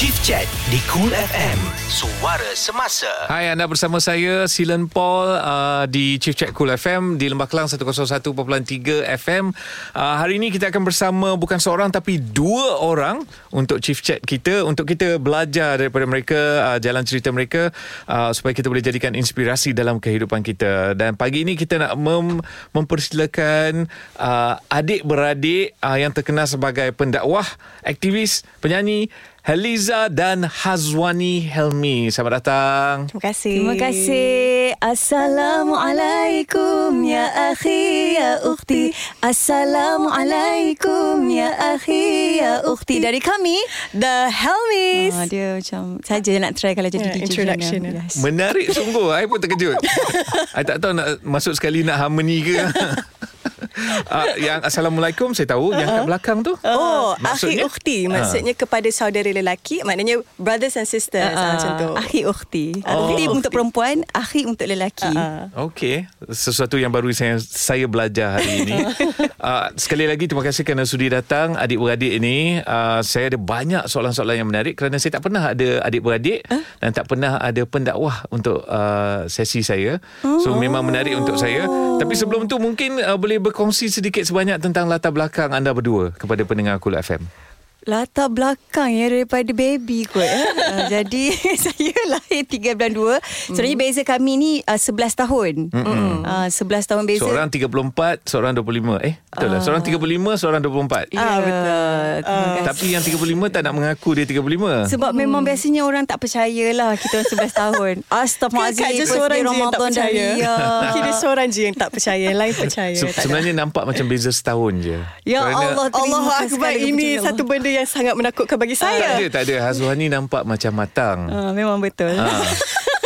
Chief Chat di Cool FM. Suara semasa. Hai, anda bersama saya Silen Paul uh, di Chief Chat Cool FM di Lembah Kelang 101.3 FM. Uh, hari ini kita akan bersama bukan seorang tapi dua orang untuk Chief Chat kita untuk kita belajar daripada mereka uh, jalan cerita mereka uh, supaya kita boleh jadikan inspirasi dalam kehidupan kita. Dan pagi ini kita nak mem- mempersilakan uh, adik-beradik uh, yang terkenal sebagai pendakwah, aktivis, penyanyi Heliza dan Hazwani Helmi. Selamat datang. Terima kasih. Terima kasih. Assalamualaikum ya akhi ya ukhti. Assalamualaikum ya akhi ya ukhti. Dari kami The Helmies. Ah, dia macam saja nak try kalau jadi Yeah, DJ introduction. Yes. Menarik sungguh. I pun terkejut. I tak tahu nak masuk sekali nak harmony ke. uh, yang Assalamualaikum saya tahu. Yang kat belakang tu. Oh, Maksudnya? akhi ukhti. Maksudnya kepada saudara lelaki. Maknanya brothers and sisters. Ah, macam tu. Akhi ukhti. Oh. Ukhti untuk perempuan, akhi untuk lelaki. Ah. Okey, sesuatu yang baru saya saya belajar hari ini. uh, sekali lagi terima kasih kerana sudi datang adik-beradik ini. Uh, saya ada banyak soalan-soalan yang menarik kerana saya tak pernah ada adik-beradik Huh? dan tak pernah ada pendakwah untuk uh, sesi saya. So memang menarik untuk saya. Tapi sebelum tu mungkin uh, boleh berkongsi sedikit sebanyak tentang latar belakang anda berdua kepada pendengar Kul FM. Latar belakang ya daripada baby kot eh. uh, Jadi saya lahir 3 bulan 2 Sebenarnya beza kami ni uh, 11 tahun Mm-mm. uh, 11 tahun beza Seorang 34, seorang 25. Eh, betul lah. Seorang 35, seorang 24. Ya, Ah, betul. terima Ah. kasih. Tapi yang 35 tak nak mengaku dia 35. Sebab memang biasanya orang tak percayalah kita orang 11 tahun. Astaghfirullahalazim. Kan je seorang je yang tak percaya. dia seorang je yang tak percaya. Yang lain percaya. Se- sebenarnya nampak macam beza setahun je. Ya Allah, terima Allah kasih Akbar ini satu benda yang sangat menakutkan bagi Tak saya. ada, tak ada. Hazwani nampak macam matang. Uh, memang betul. Ha.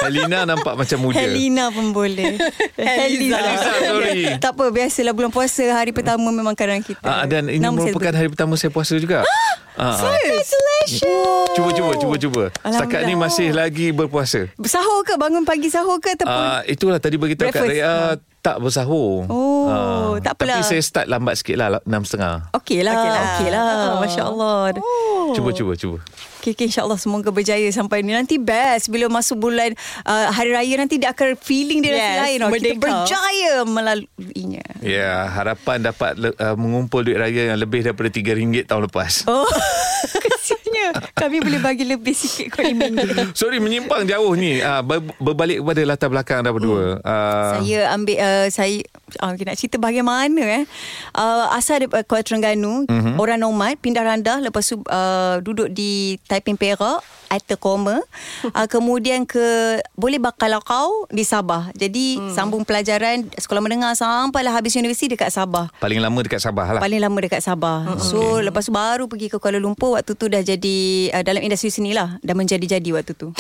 Helena nampak macam muda. Helena pun boleh. Heliza. Heliza, sorry. tak apa, biasalah bulan puasa hari pertama memang kadang kita. Ah, dan ini Nama saya merupakan hari pertama saya puasa juga. Ah, ah. Congratulations. Cuba, cuba, cuba, cuba. Setakat ni masih lagi berpuasa. Sahur ke? Bangun pagi sahur ke? Ataupun Ah, itulah tadi beritahu kat Breakfast. Raya tak bersahur. Oh, Ah, tak apalah. Tapi saya start lambat sikit lah, 6.30. Okey lah. Okey Okey lah. lah. Okay lah. Oh. Masya Allah. Oh. Cuba, cuba, cuba. Okay, okay, insyaAllah semoga berjaya sampai ni. Nanti best bila masuk bulan uh, Hari Raya nanti dia akan feeling dia Yes, lain. tau. Kita berjaya melaluinya. Ya, harapan dapat uh, mengumpul duit raya yang lebih daripada RM3 tahun lepas. Oh. Kami boleh bagi lebih sikit kot minggu. Sorry menyimpang jauh ni. Uh, ber- berbalik kepada latar belakang anda berdua. Uh, Saya ambil uh, saya uh, nak cerita bagaimana eh. Uh, asal daripada Kuala Terengganu, mm-hmm. orang nomad pindah randah lepas tu uh, duduk di Taiping Perak atau koma. Uh, kemudian ke boleh bakal kau di Sabah. Jadi mm. sambung pelajaran sekolah menengah sampailah habis universiti dekat Sabah. paling lama dekat Sabah lah. Paling lama dekat Sabah. Mm-hmm. So okay. lepas tu baru pergi ke Kuala Lumpur waktu tu dah jadi uh, dalam industri seni lah. Dah menjadi-jadi waktu tu.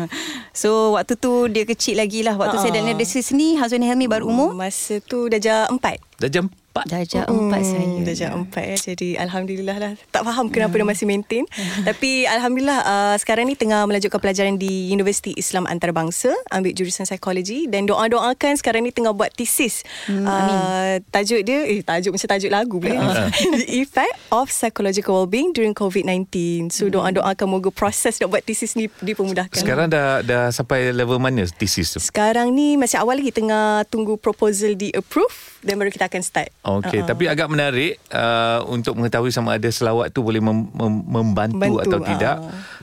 so waktu tu dia kecil lagi lah. Waktu uh-huh. saya dalam industri seni Hazwan Helmi baru umur. Masa tu dah jam 4. Dah jam 4. Darjah empat saya. Hmm, Dah jam 4 ya. Jadi Alhamdulillah lah. Tak faham kenapa dia masih maintain. Tapi Alhamdulillah uh, sekarang ni tengah melanjutkan pelajaran di Universiti Islam Antarabangsa. Ambil jurusan psikologi. Dan doa-doakan sekarang ni tengah buat tesis. Hmm, uh, tajuk dia, eh tajuk macam tajuk lagu pula. The effect of psychological well-being during COVID-19. So doa-doakan moga proses nak buat tesis ni dipermudahkan. Sekarang dah dah sampai level mana tesis tu? Sekarang ni masih awal lagi tengah tunggu proposal di approve dan baru kita akan start. Okey, Uh-uh. tapi agak menarik uh, untuk mengetahui sama ada selawat tu boleh mem- mem- membantu Bantu, atau tidak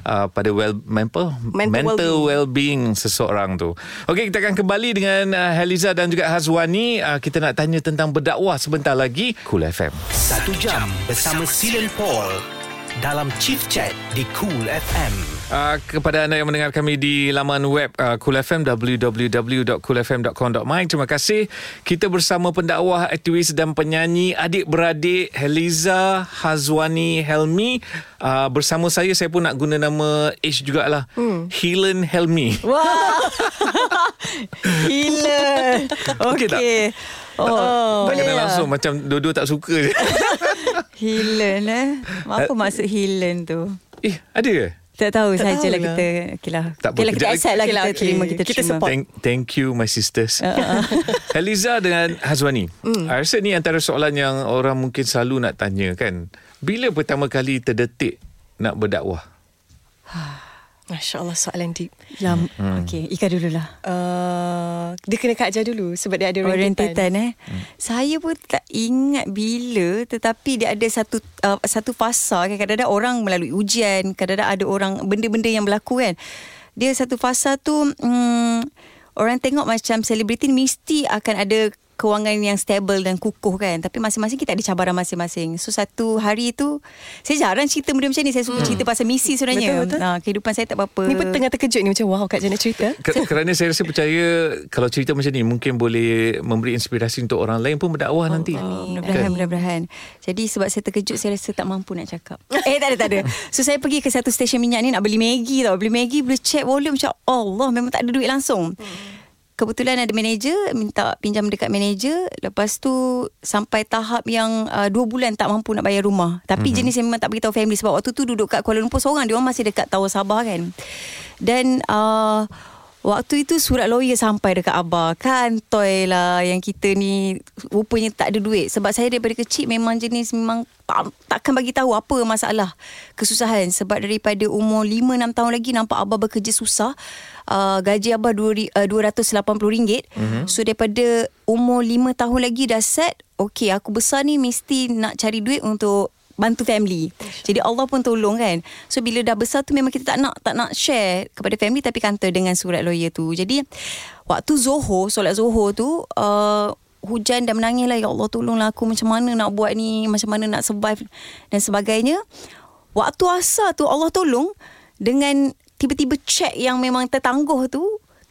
uh, pada well mental Mental mental well-being seseorang tu. Okey, kita akan kembali dengan uh, Heliza dan juga Hazwani. Uh, kita nak tanya tentang berdakwah sebentar lagi. Cool FM. Satu jam bersama Silen Paul dalam Chief Chat di Cool FM. Uh, kepada anda yang mendengar kami di laman web uh, Cool FM www.coolfm.com.my terima kasih kita bersama pendakwah aktivis dan penyanyi adik-beradik Heliza Hazwani Helmi uh, bersama saya saya pun nak guna nama H jugalah hmm. Helen Helmi Wah. Gila. Okey tak? Oh, tak boleh kena lah. langsung macam dua-dua tak suka je Hilen eh. Apa maksud hilen tu? eh ada ke? Tak tahu Tak sajalah tahu lah. kita. Okeylah. Tak apa, Okeylah kita kejap- accept lah kita lah, okey. terima kita, Kita terima. support. Thank, thank you my sisters. Heliza dengan Hazwani. Mm. I rasa ni antara soalan yang orang mungkin selalu nak tanya kan. Bila pertama kali terdetik nak berdakwah? Masya Allah soalan deep. Lam, hmm. Okay, Ika dululah. Uh, dia kena Kak Jah dulu sebab dia ada Orientation eh. Hmm. Saya pun tak ingat bila tetapi dia ada satu uh, satu fasa kan kadang-kadang orang melalui ujian, kadang-kadang ada orang benda-benda yang berlaku kan. Dia satu fasa tu um, orang tengok macam selebriti mesti akan ada kewangan yang stable dan kukuh kan. Tapi masing-masing kita ada cabaran masing-masing. So satu hari tu saya jarang cerita benda macam ni. Saya suka hmm. cerita pasal misi sebenarnya. Betul, betul. Nah, kehidupan saya tak apa-apa ni pun tengah terkejut ni macam wow Kak Jan nak cerita. Kerana saya rasa percaya kalau cerita macam ni mungkin boleh memberi inspirasi untuk orang lain pun berdakwah oh, nanti. mudah-mudahan mudah-mudahan. Jadi sebab saya terkejut saya rasa tak mampu nak cakap. Eh tak ada tak ada. So saya pergi ke satu stesen minyak ni nak beli Maggi tau. Beli Maggi boleh check volume macam Allah memang tak ada duit langsung. Hmm kebetulan ada manager minta pinjam dekat manager. Lepas tu sampai tahap yang uh, dua bulan tak mampu nak bayar rumah. Tapi mm-hmm. jenis yang memang tak beritahu family sebab waktu tu duduk kat Kuala Lumpur seorang dia orang masih dekat Tower Sabah kan. Dan uh, Waktu itu surat lawyer sampai dekat Abah. Kantoi lah yang kita ni rupanya tak ada duit. Sebab saya daripada kecil memang jenis memang tak, takkan bagi tahu apa masalah kesusahan. Sebab daripada umur 5-6 tahun lagi nampak Abah bekerja susah. Uh, gaji Abah RM280. Mm-hmm. So daripada umur 5 tahun lagi dah set. Okay aku besar ni mesti nak cari duit untuk bantu family. Jadi Allah pun tolong kan. So bila dah besar tu memang kita tak nak tak nak share kepada family tapi kantor dengan surat lawyer tu. Jadi waktu Zohor, solat Zohor tu uh, hujan dan menangis lah ya Allah tolonglah aku macam mana nak buat ni, macam mana nak survive dan sebagainya. Waktu asar tu Allah tolong dengan tiba-tiba check yang memang tertangguh tu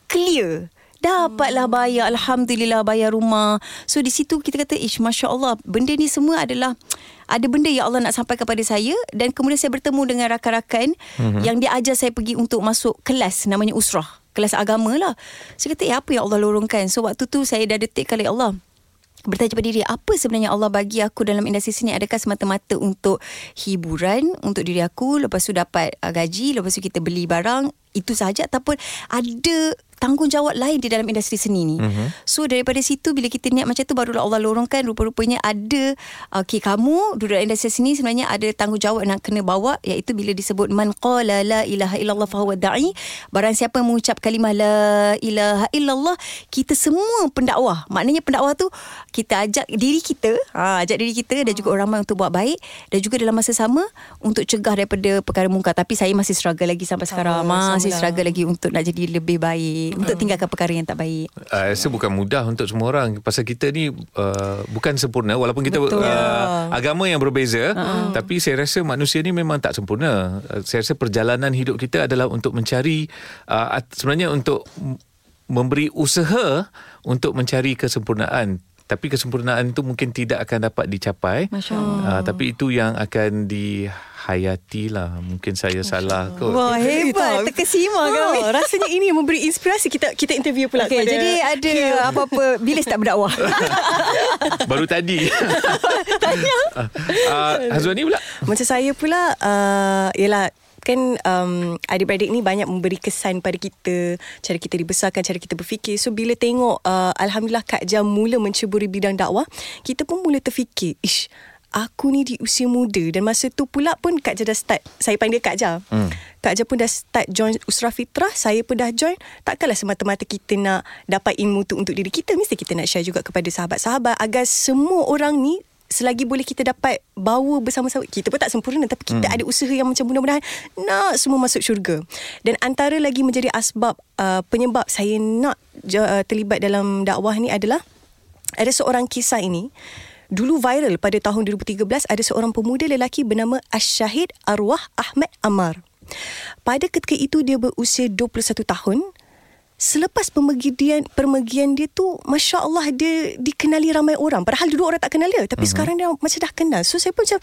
clear. Dapatlah bayar. Alhamdulillah bayar rumah. So di situ kita kata Ish Masya Allah Benda ni semua adalah Ada benda yang Allah nak sampaikan kepada saya Dan kemudian saya bertemu dengan rakan-rakan mm-hmm. Yang dia ajar saya pergi untuk masuk kelas Namanya Usrah Kelas agama lah. Saya kata eh apa yang Allah lorongkan? So waktu tu saya dah detik kali Allah bertanya pada diri apa sebenarnya Allah bagi aku dalam industri seni? Adakah semata-mata untuk hiburan untuk diri aku? Lepas tu dapat uh, gaji lepas tu kita beli barang itu sahaja? Ataupun ada tanggungjawab lain di dalam industri seni ni. Uh-huh. So daripada situ bila kita niat macam tu barulah Allah lorongkan rupa-rupanya ada okey kamu duduk dalam industri seni sebenarnya ada tanggungjawab nak kena bawa iaitu bila disebut man qala la ilaha illallah fa huwa da'i barang siapa mengucap kalimah la ilaha illallah kita semua pendakwah. Maknanya pendakwah tu kita ajak diri kita, ha ajak diri kita dan juga orang ramai untuk buat baik dan juga dalam masa sama untuk cegah daripada perkara mungkar tapi saya masih struggle lagi sampai sekarang. Masih struggle lagi untuk nak jadi lebih baik untuk tinggalkan perkara yang tak baik. Uh, rasa bukan mudah untuk semua orang pasal kita ni uh, bukan sempurna walaupun kita uh, agama yang berbeza uh. tapi saya rasa manusia ni memang tak sempurna. Uh, saya rasa perjalanan hidup kita adalah untuk mencari uh, sebenarnya untuk memberi usaha untuk mencari kesempurnaan tapi kesempurnaan itu mungkin tidak akan dapat dicapai. Uh, tapi itu yang akan dihayati lah. Mungkin saya Masya salah kot. Wah hebat, terkesima oh, kami. Rasanya ini yang memberi inspirasi. Kita kita interview pula. Okay, jadi ada apa-apa, bila start berdakwah? Baru tadi. Tanya. Uh, Hazwani pula? Macam saya pula, uh, ialah kan um, adik-beradik ni banyak memberi kesan pada kita cara kita dibesarkan cara kita berfikir. So bila tengok uh, Alhamdulillah Kak Jam mula menceburi bidang dakwah kita pun mula terfikir ish aku ni di usia muda dan masa tu pula pun Kak Jah dah start. Saya panggil Kak Jah hmm. Kak Jah pun dah start join Usra Fitrah saya pun dah join. Takkanlah semata-mata kita nak dapat ilmu tu untuk diri kita mesti kita nak share juga kepada sahabat-sahabat agar semua orang ni selagi boleh kita dapat bawa bersama-sama kita pun tak sempurna tapi kita hmm. ada usaha yang macam mudah-mudahan nak semua masuk syurga. Dan antara lagi menjadi asbab uh, penyebab saya nak uh, terlibat dalam dakwah ni adalah ada seorang kisah ini. Dulu viral pada tahun 2013 ada seorang pemuda lelaki bernama Asyahid Arwah Ahmad Amar. Pada ketika itu dia berusia 21 tahun selepas pemergian permergian dia tu Masya Allah dia dikenali ramai orang. Padahal dulu orang tak kenal dia tapi uh-huh. sekarang dia macam dah kenal. So saya pun macam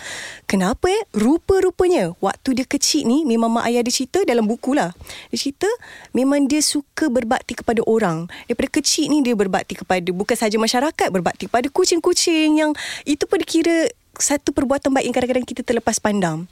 kenapa eh? Rupa-rupanya waktu dia kecil ni memang mak ayah dia cerita dalam buku lah. Dia cerita memang dia suka berbakti kepada orang. Daripada kecil ni dia berbakti kepada bukan saja masyarakat berbakti kepada kucing-kucing yang itu pun dikira satu perbuatan baik yang kadang-kadang kita terlepas pandang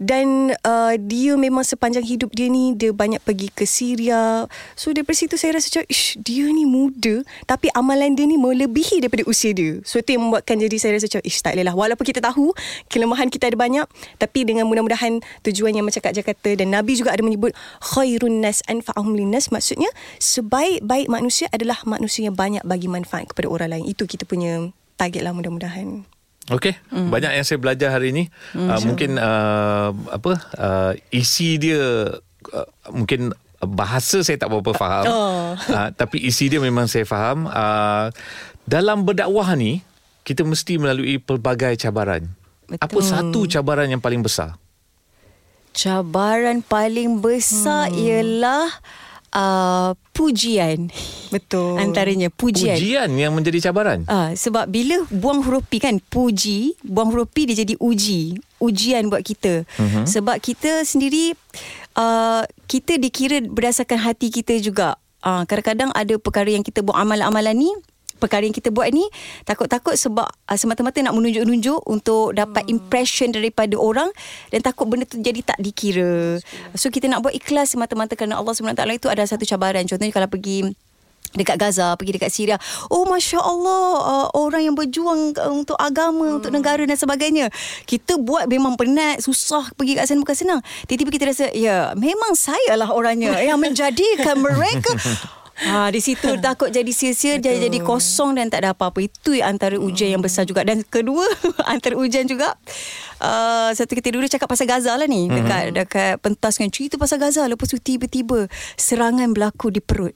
dan uh, dia memang sepanjang hidup dia ni dia banyak pergi ke Syria. So daripada situ saya rasa macam ish dia ni muda tapi amalan dia ni melebihi daripada usia dia. So itu yang membuatkan jadi saya rasa macam ish tak boleh lah. Walaupun kita tahu kelemahan kita ada banyak tapi dengan mudah-mudahan tujuan yang macam Kak Jah kata dan Nabi juga ada menyebut khairun nas anfa'ahum linnas maksudnya sebaik-baik manusia adalah manusia yang banyak bagi manfaat kepada orang lain. Itu kita punya target lah mudah-mudahan. Okey, mm. banyak yang saya belajar hari ini. Mm, uh, mungkin uh, apa uh, isi dia uh, mungkin bahasa saya tak berapa faham. Oh. Uh, tapi isi dia memang saya faham. Uh, dalam berdakwah ni kita mesti melalui pelbagai cabaran. Betul. Apa satu cabaran yang paling besar? Cabaran paling besar hmm. ialah uh, pujian. Betul. Antaranya pujian. Pujian yang menjadi cabaran. Uh, sebab bila buang huruf P kan, puji, buang huruf P dia jadi uji. Ujian buat kita. Uh-huh. Sebab kita sendiri, uh, kita dikira berdasarkan hati kita juga. Uh, kadang-kadang ada perkara yang kita buat amalan-amalan ni, perkara yang kita buat ni takut-takut sebab uh, semata-mata nak menunjuk-nunjuk untuk dapat hmm. impression daripada orang dan takut benda tu jadi tak dikira. So kita nak buat ikhlas semata-mata kerana Allah SWT itu ada satu cabaran. Contohnya kalau pergi dekat Gaza, pergi dekat Syria. Oh Masya Allah, uh, orang yang berjuang untuk agama, hmm. untuk negara dan sebagainya. Kita buat memang penat, susah pergi kat sana bukan senang. Tiba-tiba kita rasa, ya memang saya lah orangnya yang menjadikan mereka Ha, di situ takut jadi sia-sia jadi jadi kosong dan tak ada apa-apa. Itu antara ujian yang besar juga dan kedua antara ujian juga uh, satu kita dulu cakap pasal Gaza lah ni dekat mm-hmm. dekat pentas kan cerita pasal Gaza lepas tu tiba-tiba serangan berlaku di perut.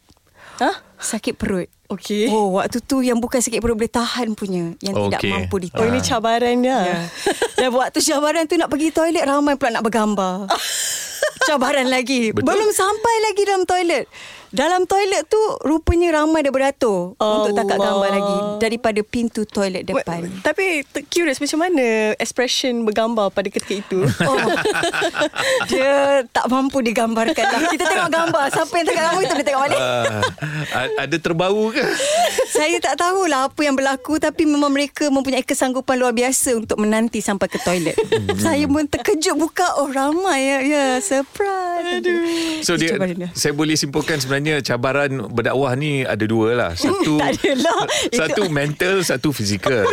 Hah? Sakit perut. Okey. Oh, waktu tu yang bukan sakit perut boleh tahan punya yang okay. tidak mampu ditahan. Oh, ini cabarannya. Ya. Dan waktu cabaran tu nak pergi toilet ramai pula nak bergambar. cabaran lagi. Betul? Belum sampai lagi dalam toilet. Dalam toilet tu rupanya ramai dah beratur Allah. untuk tangkap gambar lagi daripada pintu toilet depan. But, tapi curious macam mana expression bergambar pada ketika itu? Oh. dia tak mampu digambarkan lah. Kita tengok gambar. Siapa yang tengok gambar kita boleh tengok balik. Uh, ada terbau ke? Saya tak tahulah apa yang berlaku tapi memang mereka mempunyai kesanggupan luar biasa untuk menanti sampai ke toilet. Hmm. Saya pun terkejut buka oh ramai ya. Ya, surprise. Aduh. So dia, saya boleh simpulkan sebenarnya sebenarnya cabaran berdakwah ni ada dua lah. Satu satu mental, satu fizikal.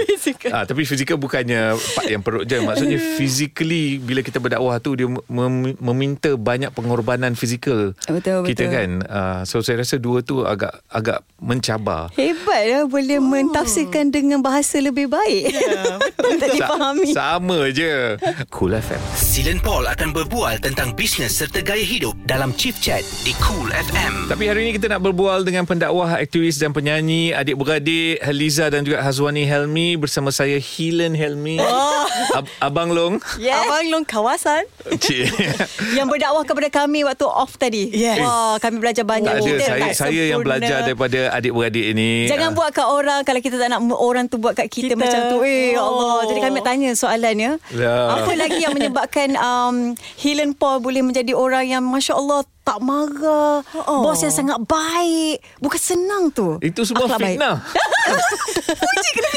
ah, tapi fizikal bukannya part yang perut je. Maksudnya physically bila kita berdakwah tu dia mem- meminta banyak pengorbanan fizikal. Betul kita kan. Ah, so saya rasa dua tu agak agak mencabar. Hebat lah boleh oh. mentafsirkan dengan bahasa lebih baik. Ya, betul. tak dipahami. Sama je. Cool FM. Silen Paul akan berbual tentang bisnes serta gaya hidup dalam Chief Chat di Cool FM. Tapi hari ini kita nak berbual dengan pendakwah, aktivis dan penyanyi adik-beradik Heliza dan juga Hazwani Helmi bersama saya Hilen Helmi. Oh. Ab- Abang Long. Yeah. Abang Long kawasan. yang berdakwah kepada kami waktu off tadi. Yes. Wah, kami belajar banyak. Tak ada. Saya, saya yang belajar daripada adik-beradik ini. Jangan uh. buat kat orang kalau kita tak nak orang tu buat kat kita, kita. macam tu. Eh, oh. Allah. Jadi kami nak tanya soalannya. Ya. Apa lagi yang menyebabkan um, Hilen Paul boleh menjadi orang yang Masya Allah tak marah. Oh. Bos yang sangat baik. Bukan senang tu. Itu semua Akhlak fitnah. Puji kena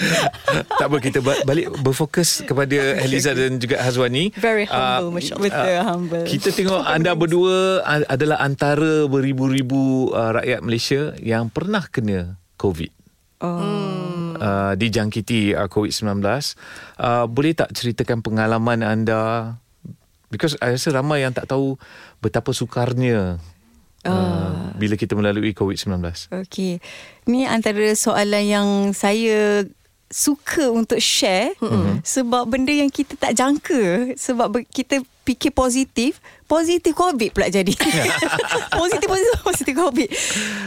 tak apa kita balik berfokus kepada Eliza dan juga Hazwani. Very humble, uh, Masya Allah. Uh, humble. Kita tengok anda berdua adalah antara beribu-ribu uh, rakyat Malaysia yang pernah kena COVID. Oh. Uh, dijangkiti uh, COVID-19. Uh, boleh tak ceritakan pengalaman anda Because I rasa ramai yang tak tahu betapa sukarnya uh. Uh, bila kita melalui COVID-19. Okay. Ni antara soalan yang saya suka untuk share mm-hmm. sebab benda yang kita tak jangka sebab kita fikir positif positif covid pula jadi positif positif positif covid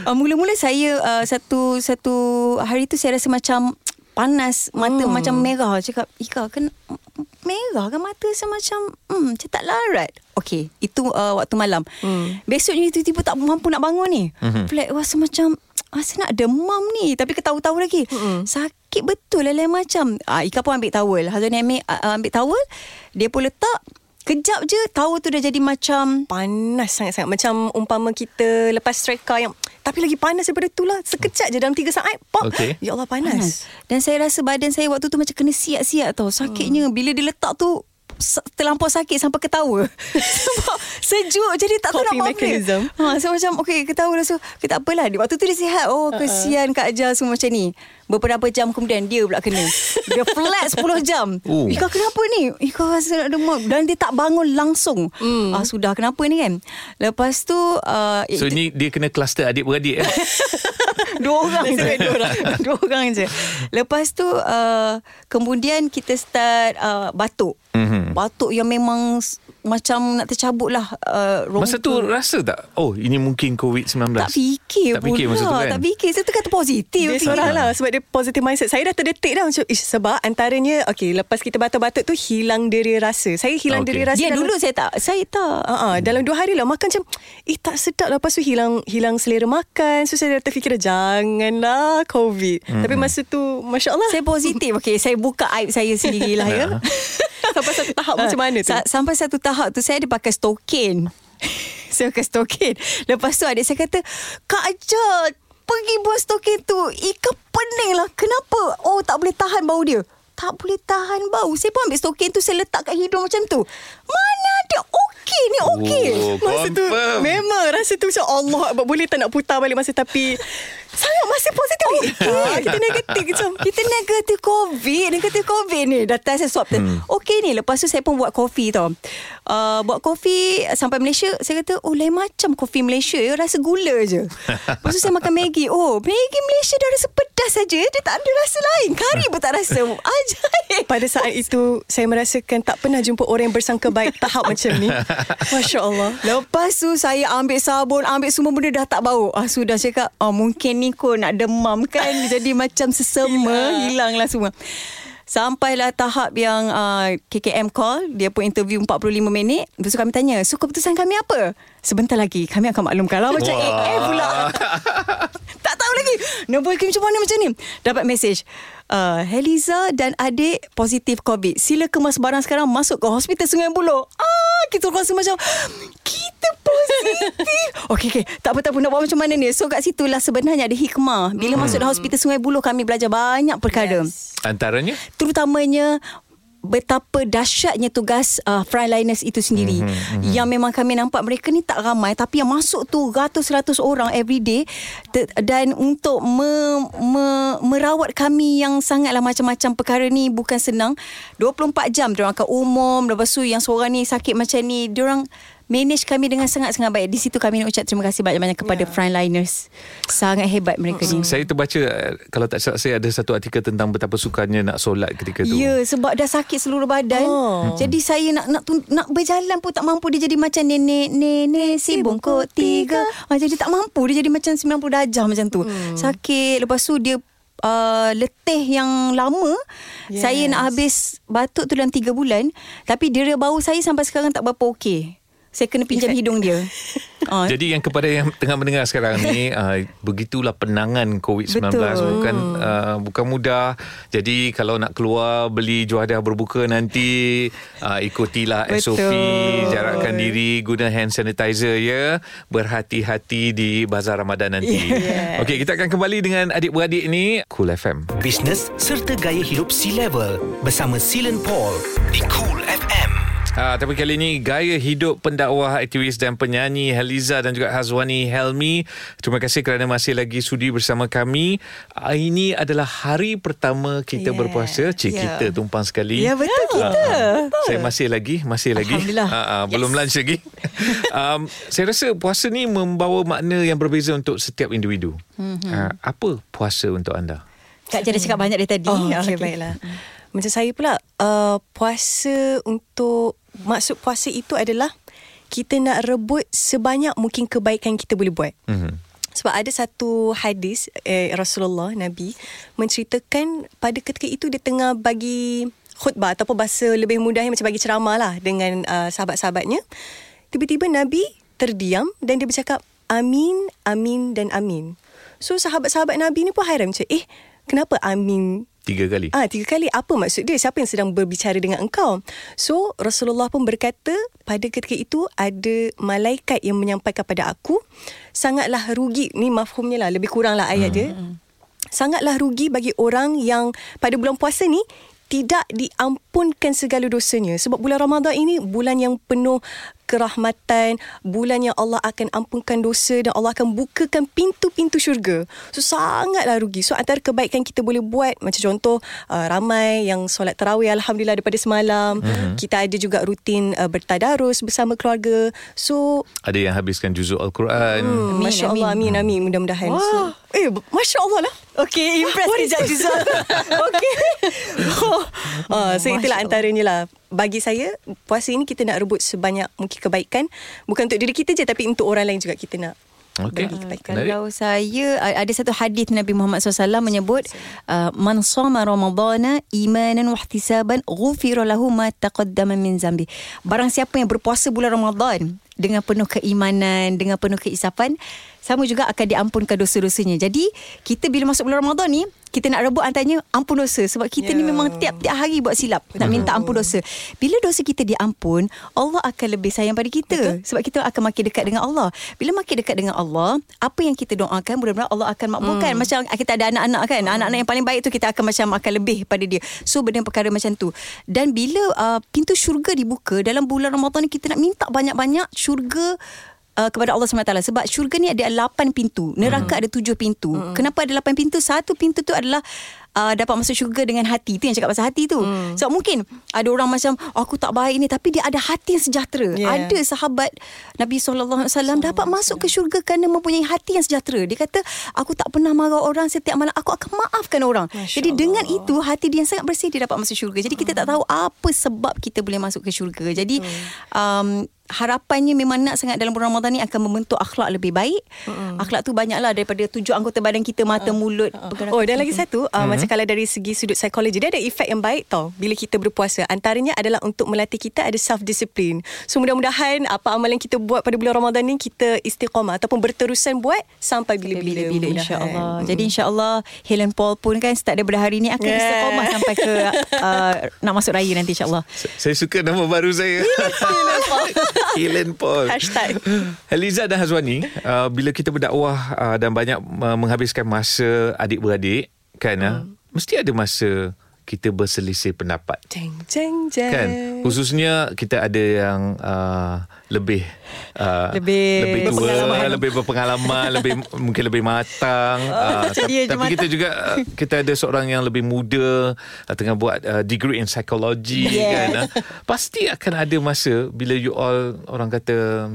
uh, mula-mula saya uh, satu satu hari tu saya rasa macam panas mata hmm. macam merah. Cakap Ika kan merah kan mata semacam hmm macam tak larat? Okey itu uh, waktu malam. Hmm. besoknya tiba-tiba tak mampu nak bangun ni. Hmm. flat rasa macam rasa nak demam ni. Tapi ketahu-tahu lagi. Hmm. sakit betul lah lain macam. Uh, Ika pun ambil towel. Hazan ambil, uh, ambil towel. Dia pun letak. Kejap je tahu tu dah jadi macam panas sangat-sangat. Macam umpama kita lepas streka yang Tapi lagi panas daripada tu lah Sekejap je dalam 3 saat pop. Okey. Ya Allah Panas. panas Dan saya rasa badan saya waktu tu macam kena siap-siap tau. Sakitnya bila dia letak tu terlampau sakit sampai ketawa. Sebab sejuk jadi tak tahu nak Coping buat mechanism. apa. Ha, so macam okay ketawa lah. So kita apalah. Waktu tu dia sihat. Oh kesian Kak Ajal semua macam ni. Beberapa jam kemudian dia pula kena. Dia flat 10 jam. Oh. Ika kenapa ni? Ika rasa nak demam. Dan dia tak bangun langsung. Hmm. Ah, sudah kenapa ni kan? Lepas tu... Uh, So ni dia kena kluster adik-beradik eh? Dua orang je dua orang. Dua orang je Lepas tu uh, Kemudian kita start uh, Batuk Mhm. Batuk yang memang Macam nak tercabut lah uh, Masa tu rasa tak? Oh, ini mungkin COVID-19. Tak fikir Tak fikir pula masa tu kan? Tak fikir Saya tu kata positif Dia fikir. seorang lah Sebab dia positive mindset. Saya dah terdetik dah macam Ish, Sebab antaranya Okay lepas kita batuk-batuk tu Hilang diri rasa. Saya hilang Okey. diri rasa Dia dalam- dulu saya tak Saya tak. Uh-uh, dalam dua hari lah makan macam eh tak sedap lah. Lepas tu hilang hilang selera makan. So saya dah terfikir janganlah covid. Mm-hmm. tapi masa tu masya-Allah. Saya positif Okay saya buka aib saya sendiri lah ya sampai satu tahap macam mana tu? Sa- sampai satu tahap tu saya ada pakai stokin. saya pakai stokin. Lepas tu adik saya kata, "Kak Ajat, pergi buat stokin tu. Ikan pening lah. Kenapa? Oh, tak boleh tahan bau dia." Tak boleh tahan bau. Saya pun ambil stokin tu saya letak kat hidung macam tu. Mana ada okey ni okey. Oh, Masa tu confirm. Memang rasa tu macam Allah Boleh tak nak putar balik masa Tapi Sangat masih positif. Okay. Kita negatif. Macam Kita negatif COVID. Negatif COVID ni. Dah test saya swab hmm. Okey ni Lepas tu saya pun buat kopi tau. Uh, Buat kopi Sampai Malaysia Saya kata Oh lain macam kopi Malaysia ya, Rasa gula je. Lepas tu saya makan Maggi. Oh Maggi Malaysia dah rasa pedas saja. Dia tak ada rasa lain. Kari pun tak rasa. Ajaib. Pada saat itu Saya merasakan Tak pernah jumpa orang yang bersangka baik Tahap macam ni. Masya Allah. Lepas tu saya ambil sabun Ambil semua benda dah tak bau. Ah, Sudah. Cakap oh, Mungkin ni kot nak demam kan? Jadi macam sesama Hilanglah semua. Sampailah tahap yang uh, KKM call Dia pun interview 45 minit. Lepas tu kami tanya So keputusan kami apa? Sebentar lagi Kami akan maklumkan. Lah Macam Wah. AA pula. Tak tahu lagi. Nak buat macam mana macam ni? Dapat mesej uh, Heliza dan adik positif COVID. Sila kemas barang sekarang Masuk ke hospital Sungai Buloh. Ah, Kita rasa macam Kita positif. Okey okey. Tak apa tak apa. Nak buat macam mana ni? So kat situ lah sebenarnya ada hikmah. Bila masuk dalam hospital Sungai Buloh Kami belajar banyak perkara. Yes. Antaranya? Terutamanya betapa dahsyatnya tugas uh, frontliners itu sendiri. Mm-hmm, yang memang kami nampak mereka ni tak ramai tapi yang masuk tu ratus-ratus orang every day. Te- dan untuk me, me, merawat kami yang sangatlah macam-macam perkara ni bukan senang. 24 jam diorang akan umum lepas tu yang seorang ni sakit macam ni diorang manage kami dengan sangat-sangat baik di situ kami nak ucap terima kasih banyak-banyak kepada yeah. frontliners sangat hebat mereka ni Saya terbaca eh, kalau tak silap saya ada satu artikel tentang betapa sukarnya nak solat ketika tu. Ya, sebab dah sakit seluruh badan. Oh. Jadi saya nak nak nak berjalan pun tak mampu dia jadi macam nenek nenek si bongkok tiga. Ah, jadi tak mampu dia jadi macam 90 darjah macam tu. Hmm. Sakit lepas tu dia Uh, letih yang lama yes. Yes. Saya nak habis Batuk tu dalam 3 bulan Tapi dera bau saya Sampai sekarang tak berapa okey Saya kena pinjam hidung dia uh, Jadi yang kepada yang tengah mendengar sekarang ni uh, begitulah penangan COVID-19 Betul. bukan uh, bukan mudah. Jadi kalau nak keluar beli juadah berbuka nanti uh, ikutilah Betul. SOP, jarakkan diri, guna hand sanitizer ya. Berhati-hati di bazar Ramadan nanti. Yes. Okey, kita akan kembali dengan adik-beradik ni Cool FM. Bisnes serta gaya hidup C-Level bersama Silen Paul di Cool Ah, tapi kali ini gaya hidup pendakwah, aktivis dan penyanyi Heliza dan juga Hazwani Helmi. Terima kasih kerana masih lagi sudi bersama kami. Ah, ini adalah hari pertama kita Yeah. berpuasa. Cik, Yeah. kita tumpang sekali. Ya betul kita Saya masih lagi, masih lagi. Alhamdulillah. Ah, ah, belum lunch lagi. um, saya rasa puasa ni membawa makna yang berbeza untuk setiap individu. Mm-hmm. Uh, apa puasa untuk anda? Kak Jada cakap banyak dari tadi Oh, Ah, okay, baiklah. Macam saya pula, uh, puasa untuk, maksud puasa itu adalah kita nak rebut sebanyak mungkin kebaikan kita boleh buat. Mm-hmm. Sebab ada satu hadis eh, Rasulullah Nabi menceritakan pada ketika itu dia tengah bagi khutbah ataupun bahasa lebih mudahnya macam bagi ceramah lah dengan uh, sahabat-sahabatnya. Tiba-tiba Nabi terdiam dan dia bercakap amin, amin dan amin. So sahabat-sahabat Nabi ni pun hairan macam eh kenapa amin Tiga kali. Ah, tiga kali. Apa maksud dia? Siapa yang sedang berbicara dengan engkau? So, Rasulullah pun berkata, pada ketika itu ada malaikat yang menyampaikan kepada aku, sangatlah rugi. Ni mafhumnya lah, lebih kurang lah ayat dia. Sangatlah rugi bagi orang yang pada bulan puasa ni tidak diampunkan segala dosanya sebab bulan Ramadan ini bulan yang penuh kerahmatan bulan yang Allah akan ampunkan dosa dan Allah akan bukakan pintu-pintu syurga. So sangatlah rugi. So antara kebaikan kita boleh buat macam contoh uh, ramai yang solat tarawih Alhamdulillah daripada semalam. Mm-hmm. kita ada juga rutin uh, bertadarus bersama keluarga. So Ada yang habiskan juzuk Al-Quran. hmm, Amin, Masya Allah amin. amin mudah-mudahan. So, eh Masya Allah lah Okay, impress kejap Juzul. okay. oh, uh, so itulah antaranya lah bagi saya puasa ini kita nak rebut sebanyak mungkin kebaikan bukan untuk diri kita je tapi untuk orang lain juga kita nak kebaikan. Menarik. Kalau saya ada satu hadis Nabi Muhammad SAW menyebut uh, man sama ramadana imanan wa ihtisaban ghufira lahu ma taqaddama min zambi. Barang siapa yang berpuasa bulan Ramadan dengan penuh keimanan, dengan penuh keisapan, sama juga akan diampunkan dosa-dosanya. Jadi, kita bila masuk bulan Ramadan ni, kita nak rebut antaranya ampun dosa sebab kita yeah. ni Ya. memang tiap-tiap hari buat silap nak minta ampun dosa. Bila dosa kita diampun, Allah akan lebih sayang pada kita Betul. sebab kita akan makin dekat dengan Allah. Bila makin dekat dengan Allah, apa yang kita doakan mudah-mudahan Allah akan makbulkan. Hmm. Macam kita ada anak-anak kan, anak-anak yang paling baik tu kita akan macam akan lebih pada dia. So benda perkara macam tu. Dan bila uh, pintu syurga dibuka dalam bulan Ramadan ni kita nak minta banyak-banyak syurga Uh, kepada Allah SWT sebab syurga ni ada 8 pintu. Neraka ada 7 pintu. Kenapa ada 8 pintu? Satu pintu tu adalah uh, dapat masuk syurga dengan hati. Tu yang cakap pasal hati tu. Sebab mungkin ada orang macam aku tak baik ni tapi dia ada hati yang sejahtera. Yeah. ada sahabat Nabi SAW dapat masuk ke syurga kerana mempunyai hati yang sejahtera. Dia kata aku tak pernah marah orang setiap malam. Aku akan maafkan orang. Masya jadi Allah. dengan itu hati dia yang sangat bersih dia dapat masuk syurga. Jadi kita tak tahu apa sebab kita boleh masuk ke syurga. Jadi um, harapannya memang nak sangat dalam bulan Ramadan ni akan membentuk akhlak lebih baik. Mm-hmm. Akhlak tu banyaklah daripada tujuh anggota badan kita mata, mulut, pergerakan. Oh dan lagi satu uh, mm-hmm. Macam kalau dari segi sudut psikologi Dia ada efek yang baik tau Bila kita berpuasa Antaranya adalah Untuk melatih kita Ada self-discipline So mudah-mudahan Apa amalan kita buat Pada bulan Ramadan ni Kita istiqamah Ataupun berterusan buat Sampai bila-bila bila-bila mudah-mudahan. insya-Allah. Jadi insya-Allah Helen Paul pun kan start daripada hari ni akan Yeah. istiqamah sampai ke uh, nak masuk raya nanti insya-Allah. Saya suka nama baru saya. Helen Paul. Hashtag. Heliza dan Hazwani, uh, bila kita berdakwah uh, dan banyak uh, menghabiskan masa adik-beradik, kan, uh, mesti ada masa kita berselisih pendapat. Jeng jeng jeng Kan Khususnya Kita ada yang uh, Lebih uh, Lebih Lebih tua berpengalaman. Lebih berpengalaman lebih Mungkin lebih matang uh, macam dia je Tapi matang. kita juga uh, Kita ada seorang yang lebih muda uh, Tengah buat uh, Degree in psychology Yeah. kan uh. Pasti akan ada masa Bila you all Orang kata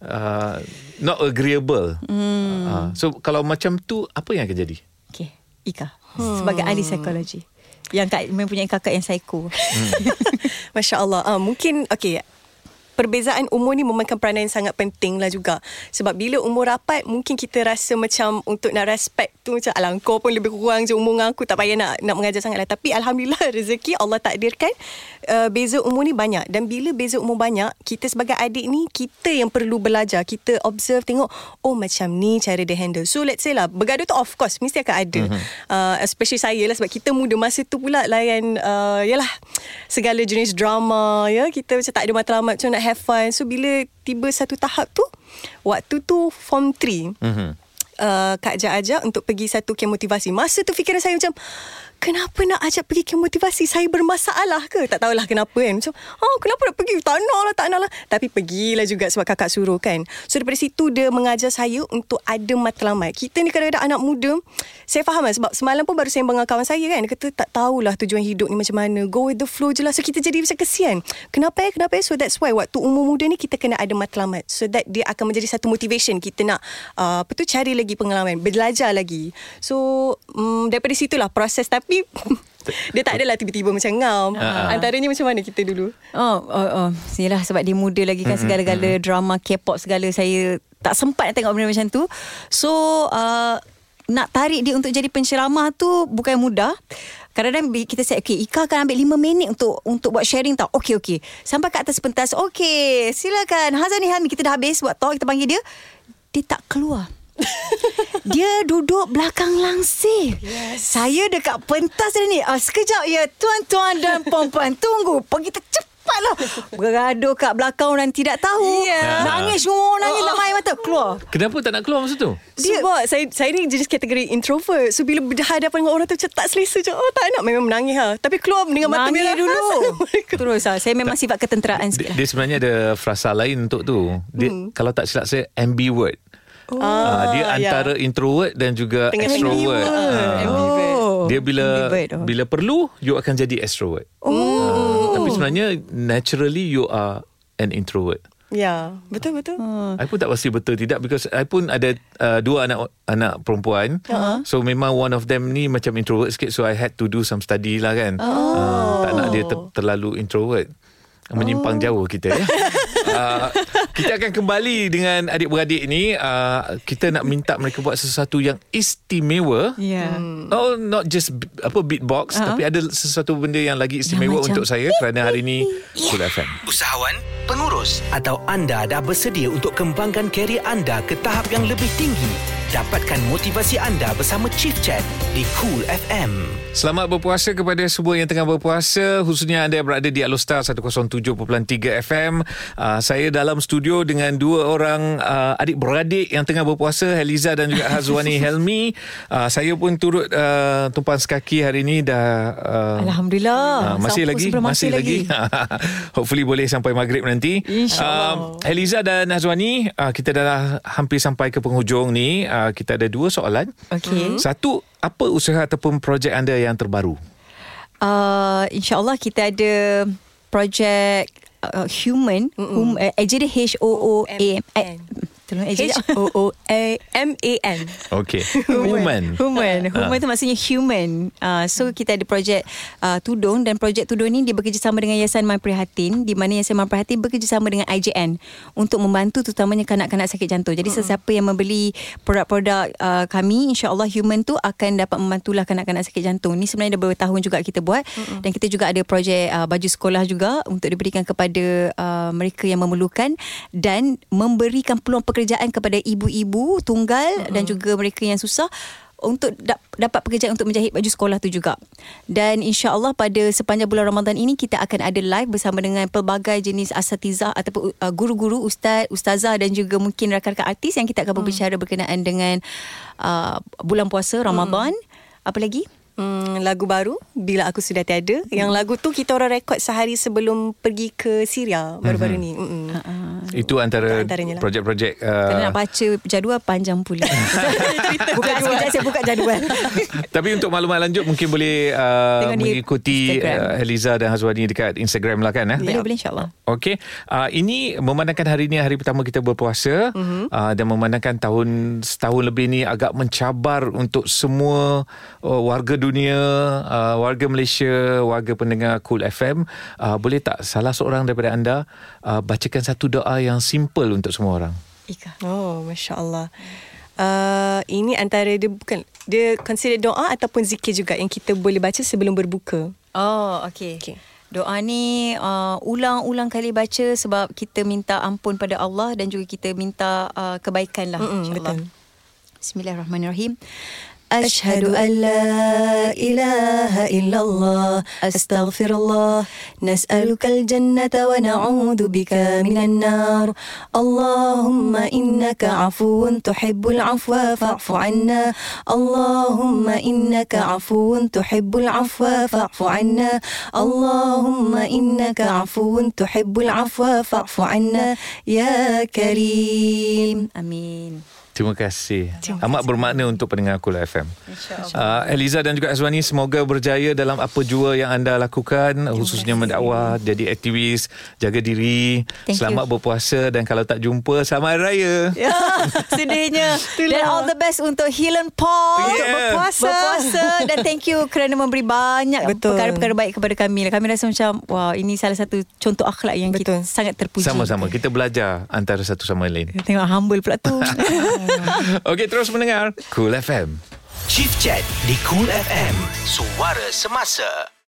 uh, Not agreeable Hmm. uh, So kalau macam tu Apa yang akan jadi? Okey, Ika sebagai ahli psikologi yang kak, mempunyai kakak yang psycho. Masya Allah uh, Mungkin Okay Perbezaan umur ni memainkan peranan yang sangat penting lah juga. Sebab bila umur rapat Mungkin kita rasa macam Untuk nak respect tu Macam alah kau pun lebih kurang je umur dengan aku. Tak payah nak nak mengajar sangat lah. Tapi Alhamdulillah rezeki Allah takdirkan uh, Beza umur ni banyak. Dan bila beza umur banyak Kita sebagai adik ni Kita yang perlu belajar. Kita observe tengok Oh macam ni cara dia handle. So let's say lah Bergaduh tu of course Mesti akan ada. Uh, Especially saya lah Sebab kita muda masa tu pula Layan uh, Yalah Segala jenis drama ya. Kita macam tak ada matlamat Macam nak have fun So bila tiba satu tahap tu Waktu tu form 3 Mm-hmm. uh, Kak Ajak ajak Untuk pergi satu camp motivasi Masa tu fikiran saya macam Kenapa nak ajak pergi camp motivasi? Saya bermasalah ke? Tak tahulah kenapa kan. Macam oh, Kenapa nak pergi? Tak nak lah tak nak lah. Tapi pergilah juga Sebab kakak suruh kan. So daripada situ Dia mengajar saya Untuk ada matlamat. Kita ni kadang-kadang anak muda Saya faham lah Sebab semalam pun baru sembang dengan kawan saya kan. Dia kata tak tahulah Tujuan hidup ni macam mana. Go with the flow je lah. So kita jadi macam kesian. Kenapa eh? Kenapa eh? So that's why Waktu umur muda ni Kita kena ada matlamat. So that dia akan menjadi satu motivation Kita nak uh, Apa tu Cari lagi pengalaman Belajar lagi. So um, Daripada situlah proses. Tapi Dia tak adalah tiba-tiba macam ngam Ah. Antaranya macam mana kita dulu Oh, oh, oh. Yalah sebab dia muda lagi kan segala-gala drama K-pop segala saya tak sempat nak tengok benda macam tu. So uh, nak tarik dia untuk jadi penceramah tu bukan mudah. Kadang-kadang kita say okay, Ika akan ambil 5 minit untuk untuk buat sharing tau. Okey okey. Sampai ke atas pentas. Okey, silakan. Hazani Hami kita dah habis buat talk kita panggil dia. Dia tak keluar. Dia duduk belakang langsir. Yes. Saya dekat pentas dia ni. Ah, sekejap ya, tuan-tuan dan puan-puan. Tunggu. Pergi tercepatlah. Bergaduh kat belakang orang tidak tahu. Ya. Nangis semua. Nangis tak main mata. Keluar. Kenapa tak nak keluar masa tu? Dia, Sebab saya saya ni jenis kategori introvert. So bila berhadapan dengan orang tu macam tak selesa je. Oh tak nak memang menangis ha. Tapi keluar dengan mata Nangis merah dulu. Terus lah. Saya memang sifat ketenteraan sikit. lah. dia sebenarnya ada frasa lain untuk tu. Dia Hmm. kalau tak silap saya ambivert. Oh, uh, dia ya. antara introvert dan juga Tengah extrovert. Ah. Oh. Dia bila oh. bila perlu you akan jadi extrovert. Oh. tapi sebenarnya naturally you are an introvert. Ya, betul betul. Hmm. I pun tak pasti betul tidak because I pun ada uh, dua anak anak perempuan. Uh-huh. So memang one of them ni macam introvert sikit so I had to do some study lah kan. Oh. Uh, tak nak dia ter- terlalu introvert. Menyimpang oh. jauh kita ya. uh, kita akan kembali dengan adik-beradik ni uh, kita nak minta mereka buat sesuatu yang istimewa. Ya. Oh not just apa beatbox uh-huh. tapi ada sesuatu benda yang lagi istimewa macam- untuk saya kerana hari ni Cool FM. Usahawan, pengurus atau anda dah bersedia untuk kembangkan karier anda ke tahap yang lebih tinggi? Dapatkan motivasi anda bersama Chief Chat di Cool FM. Selamat berpuasa kepada semua yang tengah berpuasa khususnya anda yang berada di Alostar 107.3 FM. Uh, saya dalam studio dengan dua orang uh, adik-beradik yang tengah berpuasa Heliza dan juga Hazwani Helmi. Uh, saya pun turut uh, tumpang sekaki hari ini dah uh, Alhamdulillah. Ah, masih lagi sebelum masih lagi, Hopefully boleh sampai maghrib nanti InsyaAllah. uh, Eliza dan Azwani uh, Kita dah hampir sampai ke penghujung ni uh, Kita ada dua soalan Okey. Satu Apa usaha ataupun projek anda yang terbaru? Uh, InsyaAllah kita ada projek uh, human, hum, uh, ejadi H-O-O-A-M. Eh, Tolong ejadi. H-O-O-A-M-A-N. Okay Human Human. Ah. Human tu maksudnya human. Uh, so kita ada projek uh, tudung dan projek tudung ni dia bekerjasama dengan Yayasan Man Prihatin di mana Yayasan Man Prihatin bekerjasama dengan IJN untuk membantu terutamanya kanak-kanak sakit jantung. Jadi sesiapa yang membeli produk-produk uh, kami insya-Allah human tu akan dapat membantulah kanak-kanak sakit jantung. Ni sebenarnya dah beberapa tahun juga kita buat dan kita juga ada projek uh, baju sekolah juga untuk diberikan kepada uh, mereka yang memerlukan dan memberikan peluang pekerjaan kepada ibu-ibu tunggal dan juga mereka yang susah untuk dap- dapat pekerjaan untuk menjahit baju sekolah tu juga. Dan insya-Allah pada sepanjang bulan Ramadan ini kita akan ada live bersama dengan pelbagai jenis asatizah ataupun uh, guru-guru, ustaz, ustazah dan juga mungkin rakan-rakan artis yang kita akan berbicara berkenaan dengan uh, bulan puasa Ramadan. Apa lagi? Hmm, lagu baru Bila Aku Sudah Tiada Yang lagu tu kita orang rekod sehari sebelum pergi ke Syria baru-baru ni. Mm-mm. Itu antara lah. projek-projek uh, Kerana nak baca jadual panjang pula. buka sekejap saya buka jadual. Tapi untuk maklumat lanjut Mungkin boleh uh, Mengikuti Instagram. uh, Eliza dan Hazwani Dekat Instagram lah kan eh? Boleh boleh insya-Allah. Okey, uh, ini memandangkan hari ini hari pertama kita berpuasa uh-huh. uh, dan memandangkan tahun setahun lebih ni agak mencabar untuk semua uh, warga dunia, uh, warga Malaysia, warga pendengar Cool FM. Uh, boleh tak salah seorang daripada anda uh, bacakan satu doa yang simple untuk semua orang? Ika. Oh, Masya Allah. Uh, ini antara dia bukan dia consider doa ataupun zikir juga yang kita boleh baca sebelum berbuka. Oh, okey. Okey. Doa ni uh, ulang-ulang kali baca sebab kita minta ampun pada Allah dan juga kita minta uh, kebaikan lah Mm-mm, insyaAllah. betul. Bismillahirrahmanirrahim. أشهد أن لا إله إلا الله أستغفر الله نسألك الجنة ونعوذ بك من النار اللهم إنك عفو تحب العفو فاعف عنا اللهم إنك عفو تحب العفو فاعف عنا اللهم إنك عفو تحب العفو فاعف عنا يا كريم Amin. Terima kasih. Amat bermakna untuk pendengar Kul FM. Uh, Eliza dan juga Azwani semoga berjaya dalam apa jua yang anda lakukan khususnya mendakwah, jadi aktivis, jaga diri, Thank selamat you. berpuasa dan kalau tak jumpa selamat hari raya. Ya, sedihnya. Dan all the best untuk Helen Paul Yeah. untuk berpuasa. berpuasa dan thank you kerana memberi banyak Betul. perkara-perkara baik kepada kami. Kami rasa macam wah ini salah satu contoh akhlak yang kita Betul. sangat terpuji. Sama-sama kita belajar antara satu sama lain. Tengok humble pula tu. Okey terus mendengar Cool FM. Chief Chat di Cool FM. Suara semasa.